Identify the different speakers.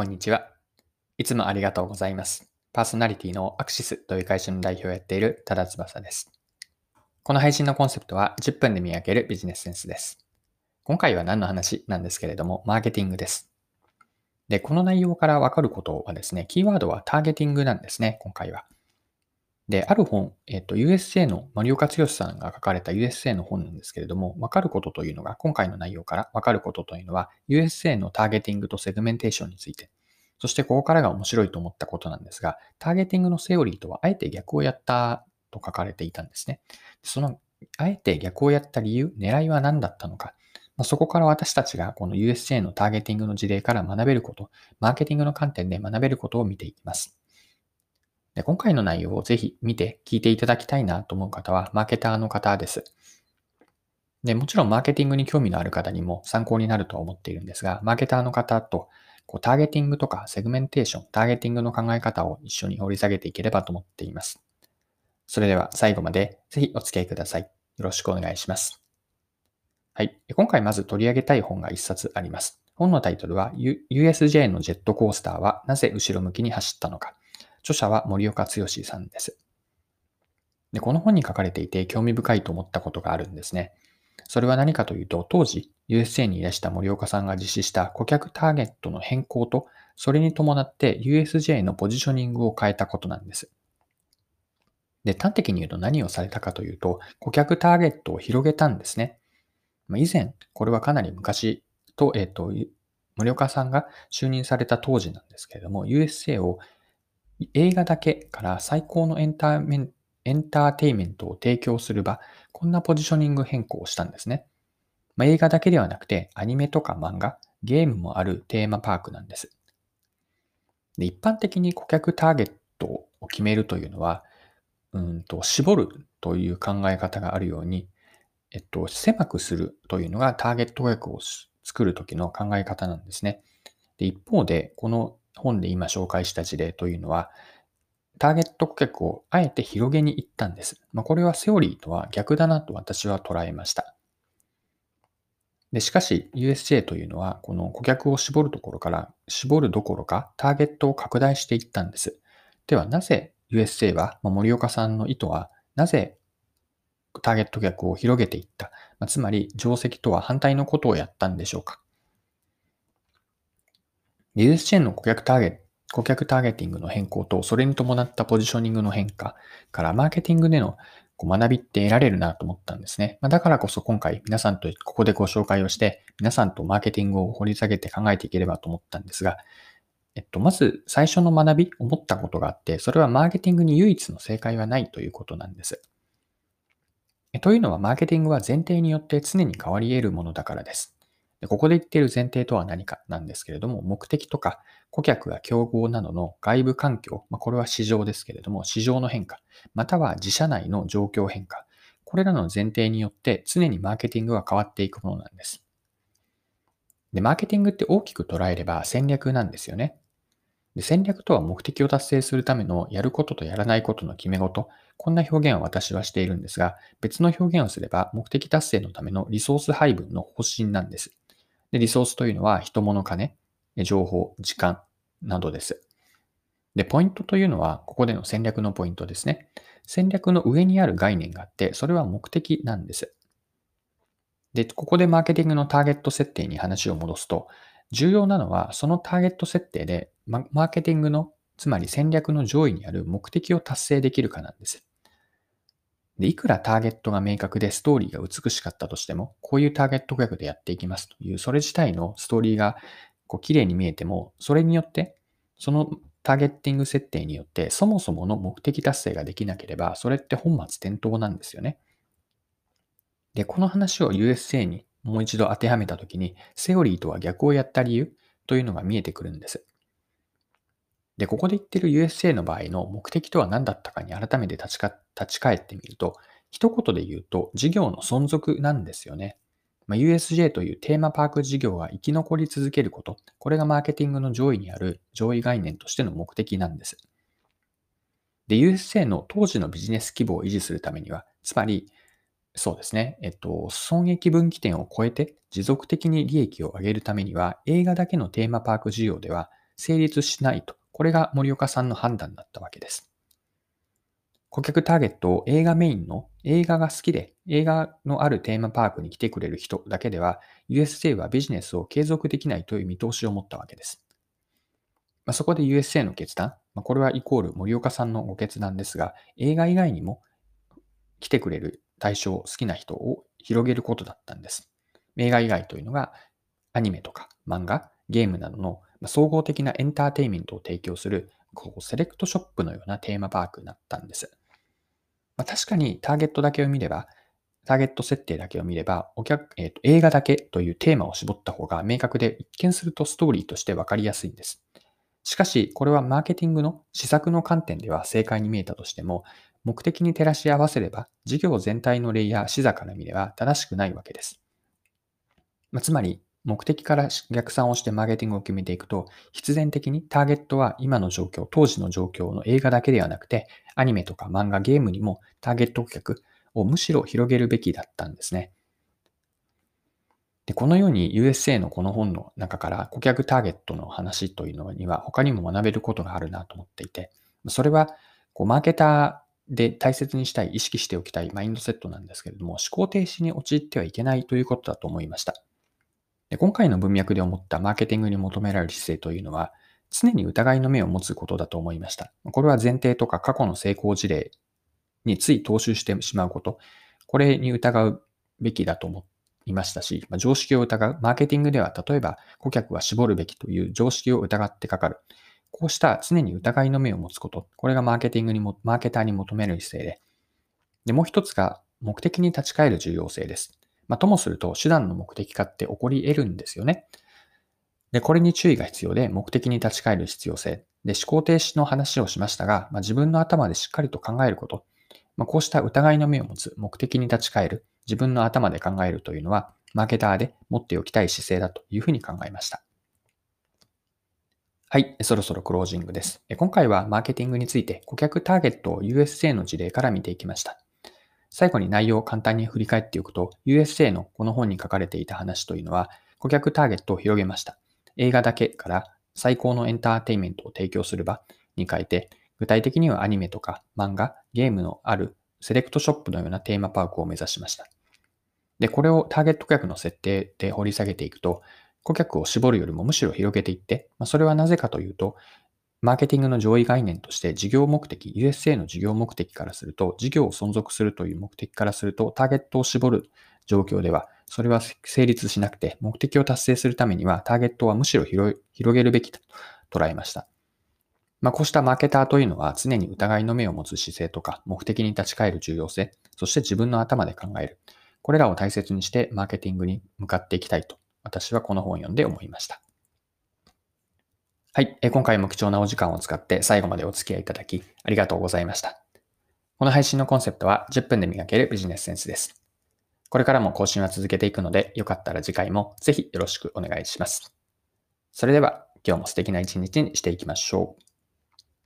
Speaker 1: こんにちは。いつもありがとうございます。パーソナリティのアクシスという会社の代表をやっている多田翼です。この配信のコンセプトは10分で見分けるビジネスセンスです。今回は何の話なんですけれども、マーケティングです。で、この内容からわかることはですね、キーワードはターゲティングなんですね、今回は。で、ある本、えっと、USA の森岡剛さんが書かれた USA の本なんですけれども、わかることというのが、今回の内容からわかることというのは、USA のターゲティングとセグメンテーションについて、そしてここからが面白いと思ったことなんですが、ターゲティングのセオリーとは、あえて逆をやったと書かれていたんですね。その、あえて逆をやった理由、狙いは何だったのか、まそこから私たちがこの USA のターゲティングの事例から学べること、マーケティングの観点で学べることを見ていきます。で今回の内容をぜひ見て聞いていただきたいなと思う方は、マーケターの方です。で、もちろんマーケティングに興味のある方にも参考になると思っているんですが、マーケターの方とこうターゲティングとかセグメンテーション、ターゲティングの考え方を一緒に掘り下げていければと思っています。それでは最後までぜひお付き合いください。よろしくお願いします。はい。今回まず取り上げたい本が一冊あります。本のタイトルは USJ のジェットコースターはなぜ後ろ向きに走ったのか。著者は森岡剛さんです。で、この本に書かれていて興味深いと思ったことがあるんですね。それは何かというと、当時 USJ にいらした森岡さんが実施した顧客ターゲットの変更と、それに伴って USJ のポジショニングを変えたことなんです。で、端的に言うと何をされたかというと、顧客ターゲットを広げたんですね。以前、これはかなり昔と、えっ、ー、と、森岡さんが就任された当時なんですけれども、USJ を映画だけから最高のエンターメンエンターテイメントを提供する場、こんなポジショニング変更をしたんですね。まあ、映画だけではなくて、アニメとか漫画、ゲームもあるテーマパークなんです。で一般的に顧客ターゲットを決めるというのは、うんと絞るという考え方があるように、えっと、狭くするというのがターゲット顧客を作るときの考え方なんですね。で一方で、この本で今紹介した事例というのは、ターゲット顧客をあえて広げに行ったんです。まあ、これはセオリーとは逆だなと私は捉えました。でしかし USJ というのはこの顧客を絞るところから絞るどころかターゲットを拡大していったんです。ではなぜ USJ は、まあ、森岡さんの意図はなぜターゲット客を広げていった、まあ、つまり定石とは反対のことをやったんでしょうか？USJ の顧客ターゲット顧客ターゲティングの変更と、それに伴ったポジショニングの変化から、マーケティングでの学びって得られるなと思ったんですね。ま、だからこそ今回皆さんとここでご紹介をして、皆さんとマーケティングを掘り下げて考えていければと思ったんですが、えっと、まず最初の学び、思ったことがあって、それはマーケティングに唯一の正解はないということなんです。というのは、マーケティングは前提によって常に変わり得るものだからです。でここで言っている前提とは何かなんですけれども、目的とか顧客が競合などの外部環境、まあ、これは市場ですけれども、市場の変化、または自社内の状況変化、これらの前提によって常にマーケティングが変わっていくものなんです。で、マーケティングって大きく捉えれば戦略なんですよね。で戦略とは目的を達成するためのやることとやらないことの決め事、こんな表現を私はしているんですが、別の表現をすれば目的達成のためのリソース配分の方針なんです。で、リソースというのは人物金、情報、時間などです。で、ポイントというのは、ここでの戦略のポイントですね。戦略の上にある概念があって、それは目的なんです。で、ここでマーケティングのターゲット設定に話を戻すと、重要なのは、そのターゲット設定で、マーケティングの、つまり戦略の上位にある目的を達成できるかなんです。で、いくらターゲットが明確でストーリーが美しかったとしても、こういうターゲット顧客でやっていきますという、それ自体のストーリーがこう綺麗に見えても、それによって、そのターゲッティング設定によって、そもそもの目的達成ができなければ、それって本末転倒なんですよね。で、この話を USA にもう一度当てはめたときに、セオリーとは逆をやった理由というのが見えてくるんです。で、ここで言ってる USA の場合の目的とは何だったかに改めて立ちか立ち返ってみると、一言で言うと事業の存続なんですよね。まあ、USJ というテーマパーク事業が生き残り続けること、これがマーケティングの上位にある上位概念としての目的なんです。で、USJ の当時のビジネス規模を維持するためには、つまり、そうですね、えっと、損益分岐点を超えて持続的に利益を上げるためには、映画だけのテーマパーク事業では成立しないと。これが森岡さんの判断だったわけです。顧客ターゲットを映画メインの映画が好きで映画のあるテーマパークに来てくれる人だけでは USJ はビジネスを継続できないという見通しを持ったわけです。まあ、そこで USJ の決断、まあ、これはイコール森岡さんのご決断ですが、映画以外にも来てくれる対象、好きな人を広げることだったんです。映画以外というのがアニメとか漫画、ゲームなどの総合的なエンターテイメントを提供するこうセレクトショップのようなテーマパークになったんです。まあ、確かにターゲットだけを見れば、ターゲット設定だけを見れば、お客、えーと、映画だけというテーマを絞った方が明確で、一見するとストーリーとして分かりやすいんです。しかし、これはマーケティングの施策の観点では正解に見えたとしても、目的に照らし合わせれば、事業全体のレイヤー、視座から見れば正しくないわけです。まあ、つまり、目的から逆算をしてマーケティングを決めていくと、必然的にターゲットは今の状況、当時の状況の映画だけではなくて、アニメとか漫画、ゲームにもターゲット顧客をむしろ広げるべきだったんですね。でこのように USA のこの本の中から顧客ターゲットの話というのには他にも学べることがあるなと思っていて、それはこうマーケターで大切にしたい、意識しておきたいマインドセットなんですけれども、思考停止に陥ってはいけないということだと思いました。今回の文脈で思ったマーケティングに求められる姿勢というのは、常に疑いの目を持つことだと思いました。これは前提とか過去の成功事例につい踏襲してしまうこと、これに疑うべきだと思いましたし、常識を疑う、マーケティングでは例えば顧客は絞るべきという常識を疑ってかかる。こうした常に疑いの目を持つこと、これがマーケティングにも、マーケターに求める姿勢で、で、もう一つが目的に立ち返る重要性です。まあ、ともすると手段の目的化って起こり得るんですよね。で、これに注意が必要で、目的に立ち返る必要性。で、思考停止の話をしましたが、まあ、自分の頭でしっかりと考えること。まあ、こうした疑いの目を持つ、目的に立ち返る、自分の頭で考えるというのは、マーケターで持っておきたい姿勢だというふうに考えました。はい、そろそろクロージングです。今回はマーケティングについて顧客ターゲットを USJ の事例から見ていきました。最後に内容を簡単に振り返っておくと、USA のこの本に書かれていた話というのは、顧客ターゲットを広げました。映画だけから最高のエンターテインメントを提供する場に変えて、具体的にはアニメとか漫画、ゲームのあるセレクトショップのようなテーマパークを目指しました。で、これをターゲット顧客の設定で掘り下げていくと、顧客を絞るよりもむしろ広げていって、まあ、それはなぜかというと、マーケティングの上位概念として事業目的、USA の事業目的からすると、事業を存続するという目的からすると、ターゲットを絞る状況では、それは成立しなくて、目的を達成するためには、ターゲットはむしろ広げるべきと捉えました。まあ、こうしたマーケターというのは常に疑いの目を持つ姿勢とか目的に立ち返る重要性、そして自分の頭で考える。これらを大切にしてマーケティングに向かっていきたいと私はこの本を読んで思いました。はい。今回も貴重なお時間を使って最後までお付き合いいただきありがとうございました。この配信のコンセプトは10分で磨けるビジネスセンスです。これからも更新は続けていくので、よかったら次回もぜひよろしくお願いします。それでは今日も素敵な一日にしていきましょう。